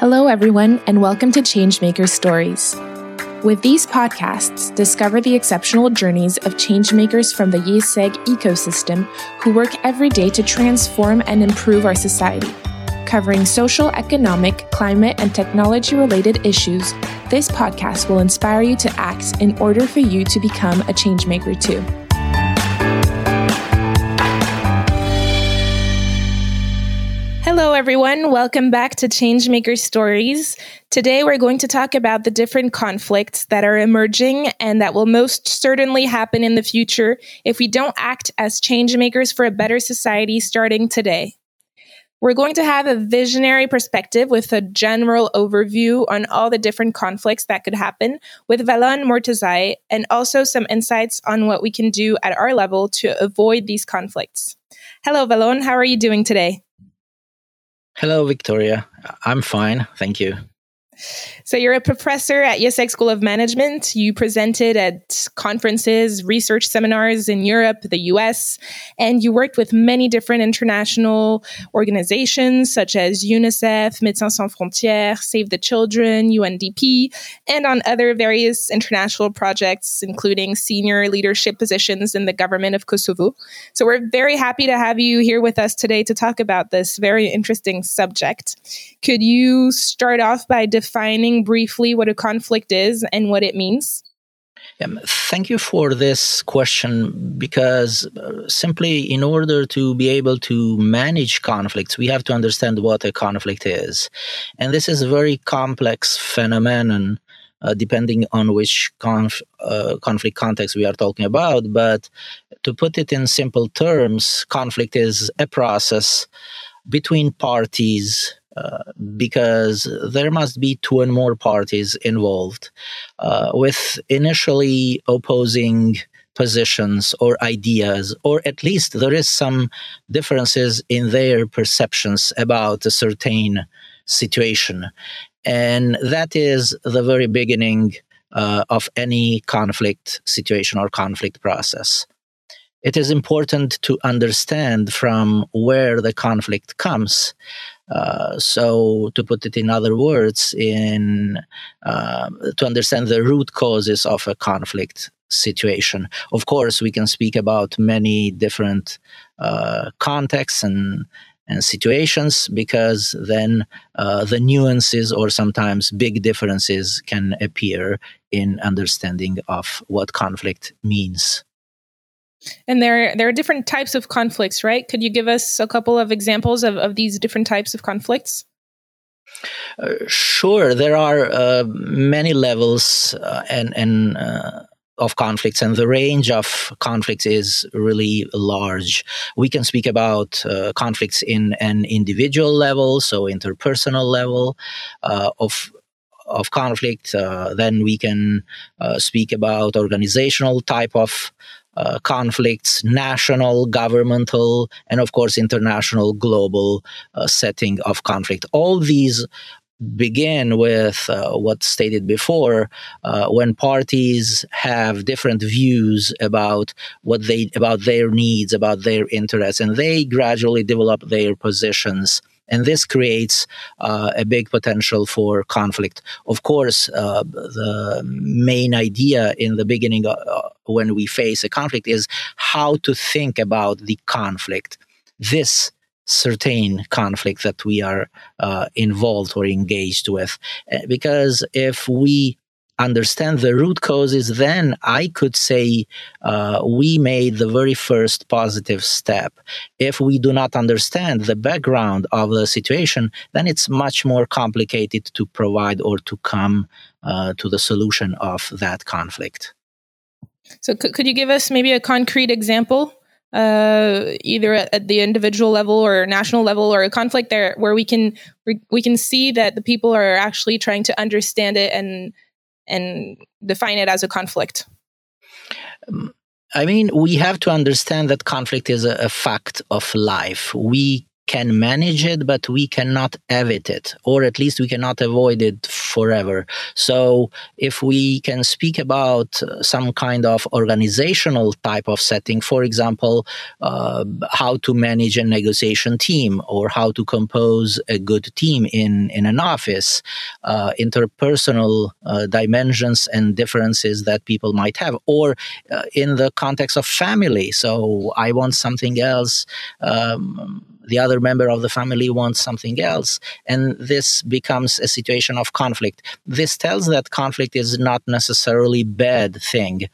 Hello, everyone, and welcome to Changemakers Stories. With these podcasts, discover the exceptional journeys of changemakers from the IÉSEG ecosystem who work every day to transform and improve our society. Covering social, economic, climate, and technology related issues, this podcast will inspire you to act in order for you to become a changemaker too. Hello, everyone. Welcome back to Changemaker Stories. Today, we're going to talk about the different conflicts that are emerging and that will most certainly happen in the future if we don't act as changemakers for a better society starting today. We're going to have a visionary perspective with a general overview on all the different conflicts that could happen with Valon Murtezaj and also some insights on what we can do at our level to avoid these conflicts. Hello, Valon. How are you doing today? Hello, Victoria. I'm fine. Thank you. So you're a professor at IÉSEG School of Management. You presented at conferences, research seminars in Europe, the US, and you worked with many different international organizations such as UNICEF, Médecins Sans Frontières, Save the Children, UNDP, and on other various international projects, including senior leadership positions in the government of Kosovo. So we're very happy to have you here with us today to talk about this very interesting subject. Could you start off by defining defining briefly what a conflict is and what it means? Um, thank you for this question because uh, simply in order to be able to manage conflicts, we have to understand what a conflict is. And this is a very complex phenomenon. Uh, depending on which conf- uh, conflict context we are talking about. But to put it in simple terms, conflict is a process between parties because there must be two and more parties involved uh, with initially opposing positions or ideas, or at least there is some differences in their perceptions about a certain situation. And that is the very beginning uh, of any conflict situation or conflict process. It is important to understand from where the conflict comes uh, so, to put it in other words, in uh, to understand the root causes of a conflict situation. Of course, we can speak about many different uh, contexts and and situations because then uh, the nuances or sometimes big differences can appear in understanding of what conflict means. And there, there are different types of conflicts, right? Could you give us a couple of examples of, of these different types of conflicts? Uh, sure, there are uh, many levels uh, and and uh, of conflicts, and the range of conflicts is really large. We can speak about uh, conflicts in an individual level, so interpersonal level uh, of of conflict. then we can speak about organizational type of uh, conflicts, national, governmental, and of course, international, global uh, setting of conflict. All these begin with uh, what stated before uh, when parties have different views about what they about their needs about their interests and they gradually develop their positions and this creates uh, a big potential for conflict. Of course, uh, the main idea in the beginning uh, when we face a conflict is how to think about the conflict. This certain conflict that we are uh, involved or engaged with. Uh, because if we understand the root causes, then I could say uh, we made the very first positive step. If we do not understand the background of the situation, then it's much more complicated to provide or to come uh, to the solution of that conflict. So, could, could you give us maybe a concrete example? Uh, either at, at, the individual level or national level or a conflict there where we can we can see that the people are actually trying to understand it and and define it as a conflict? I mean, we have to understand that conflict is a, a fact of life. We can manage it, but we cannot evit it, or at least we cannot avoid it forever. So, if we can speak about uh, some kind of organizational type of setting, for example, uh, how to manage a negotiation team or how to compose a good team in, in an office, uh, interpersonal uh, dimensions and differences that people might have, or uh, in the context of family. So, I want something else. Um, the other member of the family wants something else and this becomes a situation of conflict. This tells that conflict is not necessarily bad thing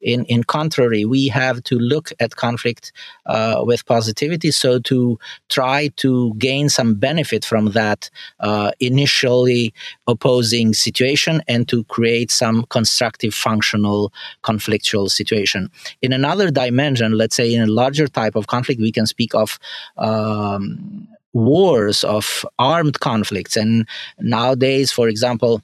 in in contrary, we have to look at conflict uh, with positivity, so to try to gain some benefit from that uh, initially opposing situation and to create some constructive, functional, conflictual situation. In another dimension, let's say in a larger type of conflict, we can speak of. Um, wars of armed conflicts and nowadays for example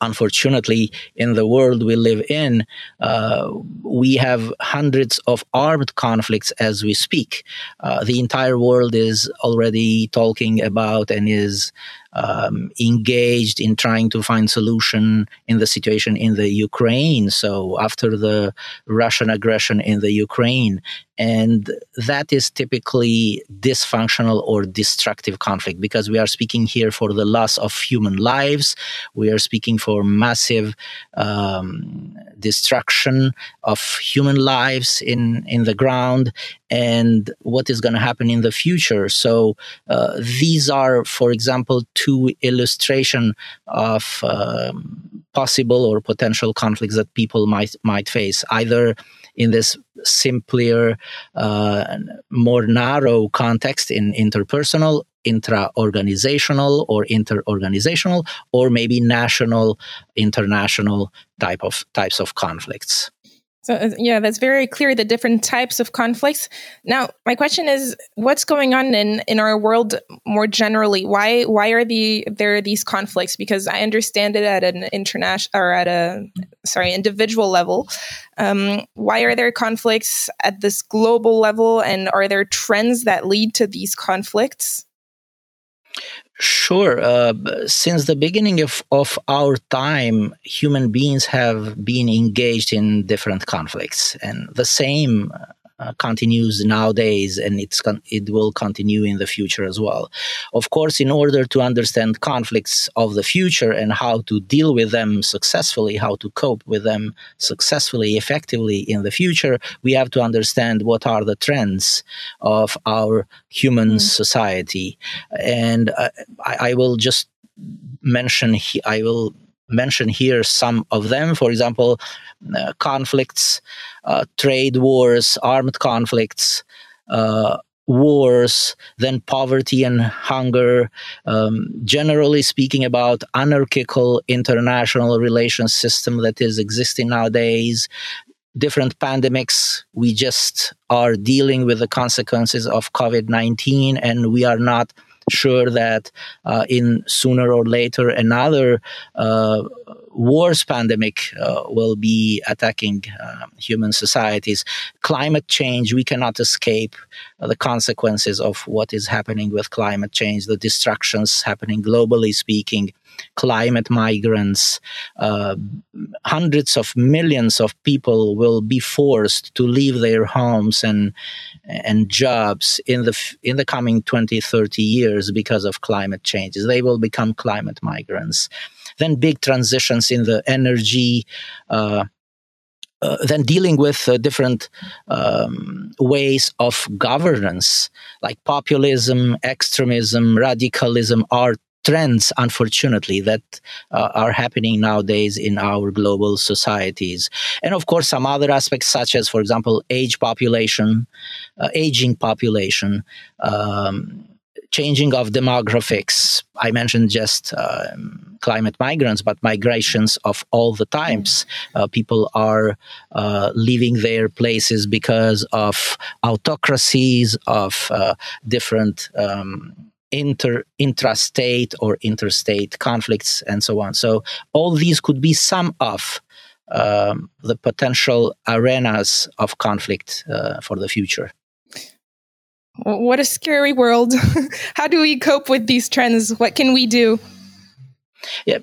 unfortunately, in the world we live in, uh, we have hundreds of armed conflicts as we speak. Uh, the entire world is already talking about and is um, engaged in trying to find solution in the situation in the Ukraine. So after the Russian aggression in the Ukraine, and that is typically dysfunctional or destructive conflict because we are speaking here for the loss of human lives. We are speaking for massive um, destruction of human lives in, in the ground and what is going to happen in the future. So uh, these are, for example, two illustration of um, possible or potential conflicts that people might might face, either in this simpler, uh, more narrow context in interpersonal, intra-organizational or inter-organizational, or maybe national, international type of types of conflicts. So, uh, yeah, that's very clear the different types of conflicts. Now, my question is what's going on in, in our world more generally? Why why are the there are these conflicts? Because I understand it at an international or at a sorry, individual level. Um, why are there conflicts at this global level and are there trends that lead to these conflicts? Sure. Uh, since the beginning of, of our time, human beings have been engaged in different conflicts, and the same uh, continues nowadays and it's con- it will continue in the future as well. Of course, in order to understand conflicts of the future and how to deal with them successfully, how to cope with them successfully, effectively in the future, we have to understand what are the trends of our human mm. society. And uh, I, I will just mention, I will mention here some of them. For example, uh, conflicts, uh, trade wars, armed conflicts, uh, wars, then poverty and hunger, um, generally speaking about anarchical international relations system that is existing nowadays, different pandemics. We just are dealing with the consequences of COVID 19, and we are not sure that uh, in sooner or later another uh, wars pandemic uh, will be attacking um, human societies. Climate change, we cannot escape the consequences of what is happening with climate change, the destructions happening globally speaking, climate migrants. Uh, hundreds of millions of people will be forced to leave their homes and and jobs in the in the coming 20 30 years because of climate changes they will become climate migrants then big transitions in the energy uh, uh, then dealing with uh, different um, ways of governance like populism extremism radicalism are trends, unfortunately, that uh, are happening nowadays in our global societies. And of course, some other aspects, such as, for example, age population, uh, aging population. Um, changing of demographics. I mentioned just um, climate migrants, but migrations of all the types. Uh, people are uh, leaving their places because of autocracies, of uh, different um, inter intrastate or interstate conflicts and so on. So all these could be some of um, the potential arenas of conflict uh, for the future. What a scary world! How do we cope with these trends? What can we do? Yeah,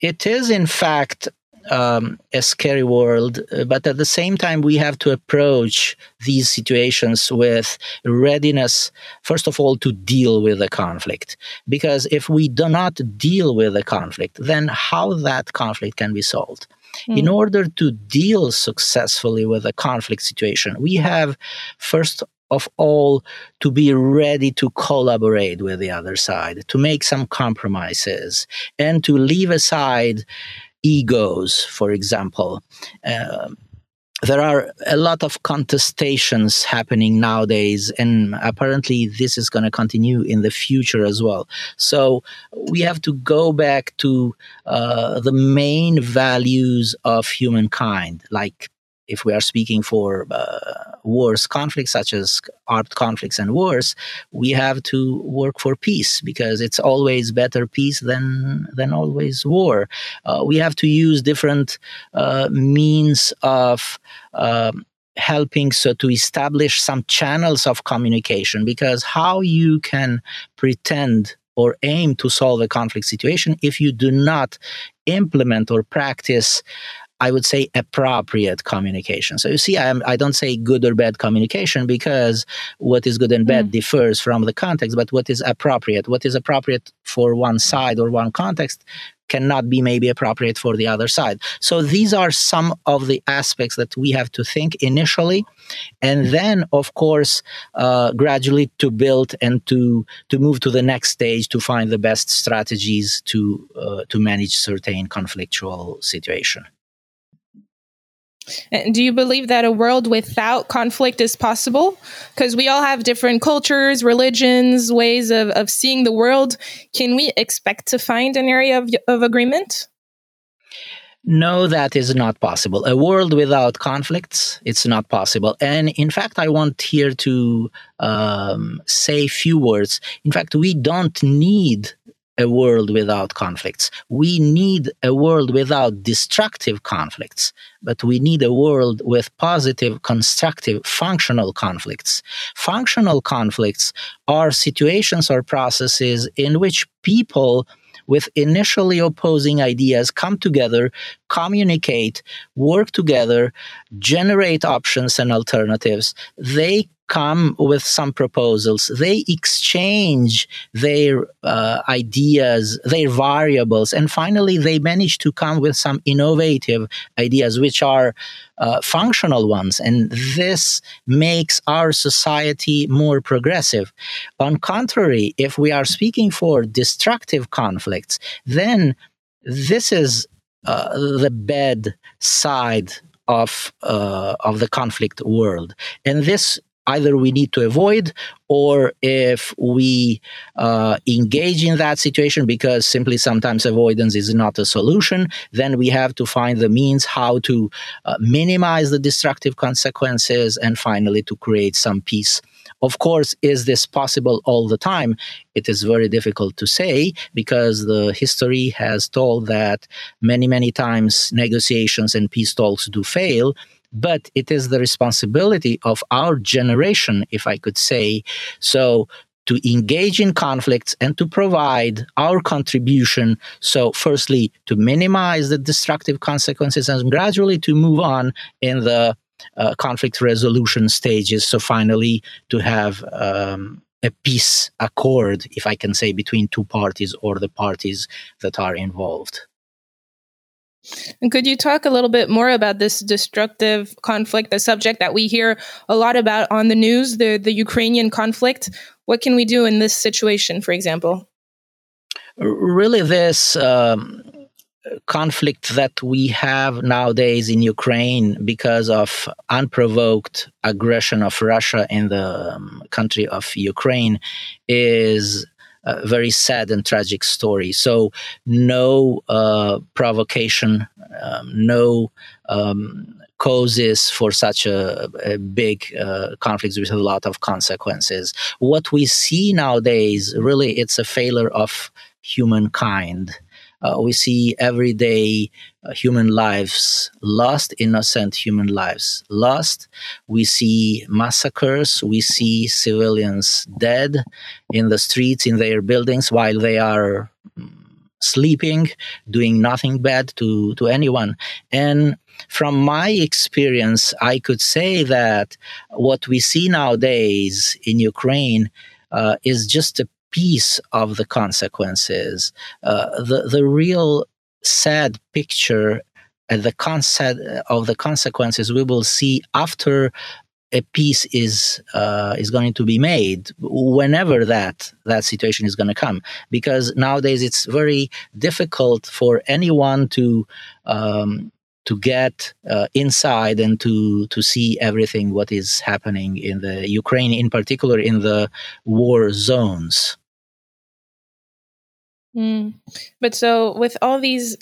it is, in fact, um, a scary world, uh, but at the same time, we have to approach these situations with readiness, first of all, to deal with the conflict. Because if we do not deal with the conflict, then how that conflict can be solved? Mm. In order to deal successfully with a conflict situation, we have first of all to be ready to collaborate with the other side, to make some compromises, and to leave aside egos, for example. Uh, there are a lot of contestations happening nowadays, and apparently this is going to continue in the future as well. So we have to go back to uh, the main values of humankind, like if we are speaking for uh, wars, conflicts such as armed conflicts and wars, we have to work for peace because it's always better peace than than always war. Uh, we have to use different uh, means of um, helping so to establish some channels of communication because how you can pretend or aim to solve a conflict situation if you do not implement or practice I would say appropriate communication. So you see, I, am, I don't say good or bad communication because what is good and bad mm. differs from the context, but what is appropriate, what is appropriate for one side or one context cannot be maybe appropriate for the other side. So these are some of the aspects that we have to think initially, and then of course uh, gradually to build and to to move to the next stage to find the best strategies to uh, to manage certain conflictual situation. Do you believe that a world without conflict is possible? Because we all have different cultures, religions, ways of, of seeing the world. Can we expect to find an area of, of agreement? No, that is not possible. A world without conflicts, it's not possible. And in fact, I want here to um, say a few words. In fact, we don't need a world without conflicts. We need a world without destructive conflicts, but we need a world with positive, constructive, functional conflicts. Functional conflicts are situations or processes in which people with initially opposing ideas come together, communicate, work together, generate options and alternatives. They come with some proposals. They exchange their uh, ideas, their variables, and finally they manage to come with some innovative ideas, which are uh, functional ones. And this makes our society more progressive. On contrary, if we are speaking for destructive conflicts, then this is uh, the bad side of uh, of the conflict world, and this either we need to avoid or if we uh, engage in that situation because simply sometimes avoidance is not a solution then we have to find the means how to uh, minimize the destructive consequences and finally to create some peace of course, is this possible all the time? It is very difficult to say because the history has told that many, many times negotiations and peace talks do fail but it is the responsibility of our generation, if I could say so, to engage in conflicts and to provide our contribution. So, firstly, to minimize the destructive consequences and gradually to move on in the uh, conflict resolution stages. So, finally, to have um, a peace accord, if I can say, between two parties or the parties that are involved. And could you talk a little bit more about this destructive conflict, the subject that we hear a lot about on the news, the, the Ukrainian conflict? What can we do in this situation, for example? Really, this um, conflict that we have nowadays in Ukraine because of unprovoked aggression of Russia in the um, country of Ukraine is a very sad and tragic story. So, no uh, provocation, um, no um, causes for such a, a big uh, conflicts with a lot of consequences. What we see nowadays, really, it's a failure of humankind. Uh, we see everyday uh, human lives lost, innocent human lives lost. We see massacres. We see civilians dead in the streets, in their buildings, while they are mm, sleeping, doing nothing bad to, to anyone. And from my experience, I could say that what we see nowadays in Ukraine uh, is just a piece of the consequences. Uh, the, the real sad picture and the concept of the consequences we will see after a peace is uh, is going to be made whenever that that situation is going to come because nowadays it's very difficult for anyone to um, to get uh, inside and to to see everything what is happening in the Ukraine in particular in the war zones mm. but so with all these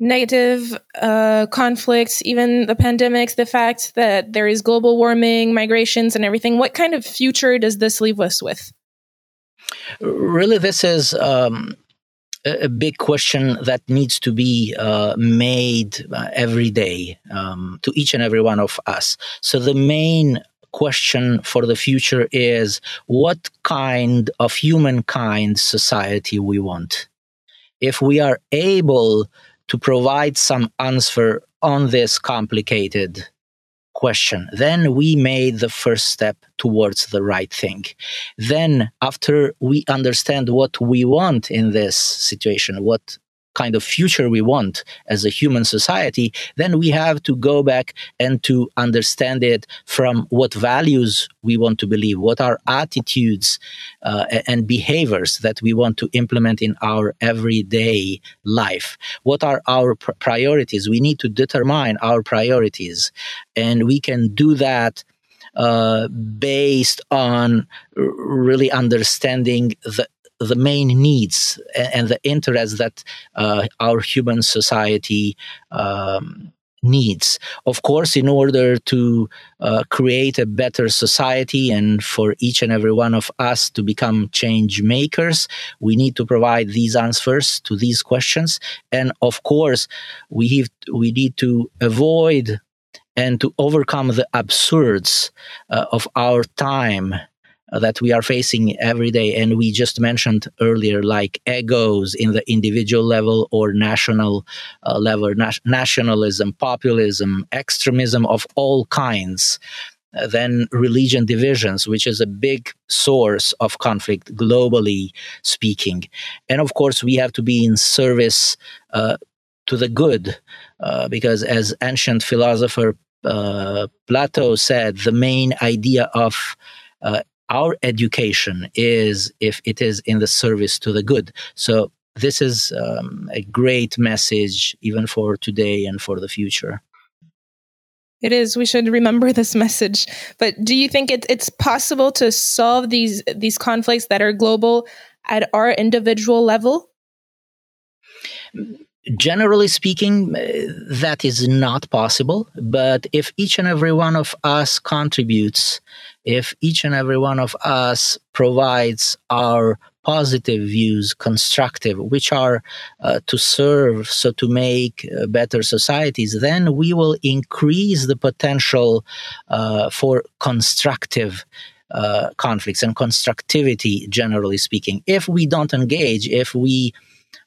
negative uh, conflicts, even the pandemics, the fact that there is global warming, migrations, and everything. What kind of future does this leave us with? Really, this is. Um, a big question that needs to be uh, made uh, every day um, to each and every one of us. So, the main question for the future is what kind of humankind society we want. If we are able to provide some answer on this complicated question. Then we made the first step towards the right thing. Then, after we understand what we want in this situation, what kind of future we want as a human society, then we have to go back and to understand it from what values we want to believe, what are attitudes uh, and behaviors that we want to implement in our everyday life, what are our pr- priorities. We need to determine our priorities, and we can do that. Uh, based on really understanding the the main needs and the interests that uh, our human society um, needs. Of course, in order to uh, create a better society and for each and every one of us to become change makers, we need to provide these answers to these questions. And of course, we have, we need to avoid and to overcome the absurds uh, of our time that we are facing every day. And we just mentioned earlier, like egos in the individual level or national uh, level, na- nationalism, populism, extremism of all kinds. Then religion divisions, which is a big source of conflict globally speaking. And of course, we have to be in service uh, to the good, uh, because as ancient philosopher uh, Plato said, the main idea of uh, our education is if it is in the service to the good. So this is um, a great message even for today and for the future. It is. We should remember this message. But do you think it, it's possible to solve these these conflicts that are global at our individual level? Generally speaking, uh, that is not possible. But if each and every one of us contributes if each and every one of us provides our positive views, constructive, which are uh, to serve, so to make uh, better societies, then we will increase the potential uh, for constructive. Uh, conflicts and constructivity, generally speaking. If we don't engage, if we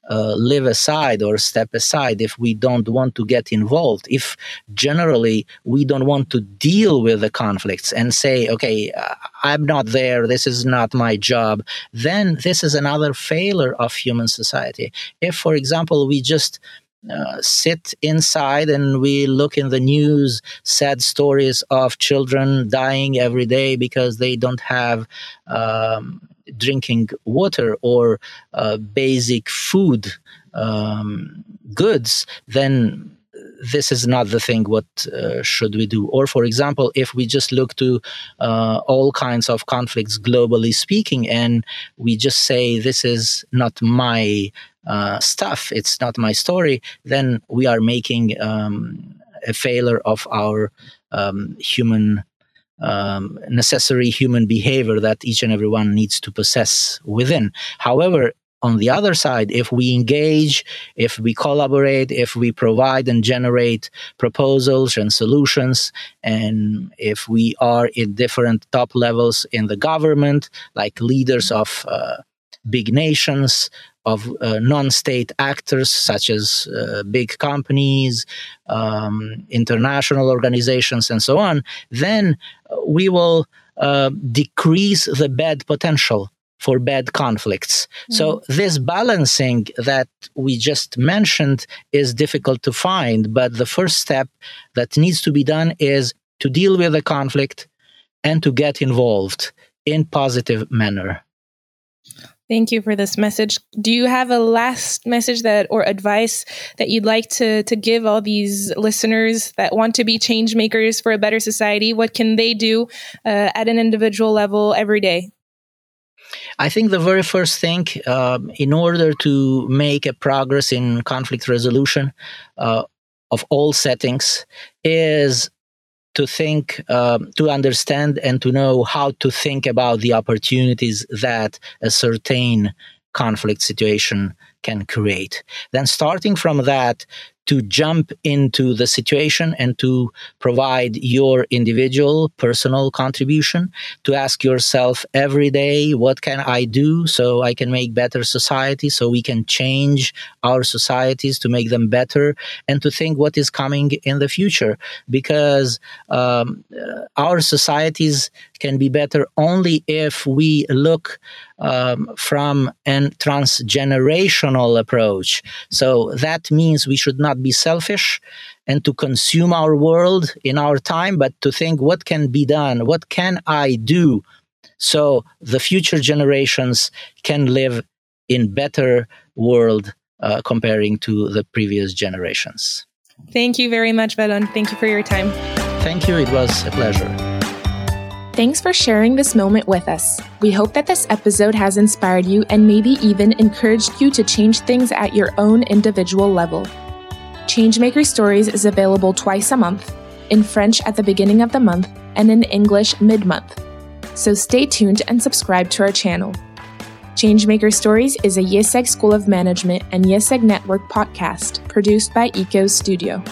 uh, live aside or step aside if we don't want to get involved if generally we don't want to deal with the conflicts and say okay uh, i'm not there this is not my job then this is another failure of human society. If for example we just uh, sit inside and we look in the news sad stories of children dying every day because they don't have um, drinking water or uh, basic food um, goods, then this is not the thing what uh, should we do. Or for example if we just look to uh, all kinds of conflicts globally speaking and we just say this is not my uh, stuff it's not my story then we are making um, a failure of our um, human um, necessary human behavior that each and everyone needs to possess within. However, on the other side, if we engage, if we collaborate, if we provide and generate proposals and solutions, and if we are in different top levels in the government, like leaders of uh, big nations, of uh, non-state actors such as uh, big companies, um, international organizations, and so on, then we will uh, decrease the bad potential for bad conflicts. Mm. So this balancing that we just mentioned is difficult to find, but the first step that needs to be done is to deal with the conflict and to get involved in positive manner. Thank you for this message. Do you have a last message that or advice that you'd like to to give all these listeners that want to be change makers for a better society? What can they do uh, at an individual level every day? I think the very first thing, uh, in order to make a progress in conflict resolution uh, of all settings, is to think, uh, to understand, and to know how to think about the opportunities that a certain conflict situation can create. Then, starting from that, to jump into the situation and to provide your individual personal contribution to ask yourself every day what can i do so i can make better society so we can change our societies to make them better and to think what is coming in the future because um, uh, our societies can be better only if we look um, from a transgenerational approach so that means we should not not be selfish and to consume our world in our time, but to think what can be done, what can I do so the future generations can live in better world uh, comparing to the previous generations. Thank you very much, Valon. Thank you for your time. Thank you. It was a pleasure. Thanks for sharing this moment with us. We hope that this episode has inspired you and maybe even encouraged you to change things at your own individual level. Changemaker Stories is available twice a month, in French at the beginning of the month and in English mid month. So stay tuned and subscribe to our channel. Changemaker Stories is a IÉSEG School of Management and IÉSEG Network podcast produced by ECO Studio.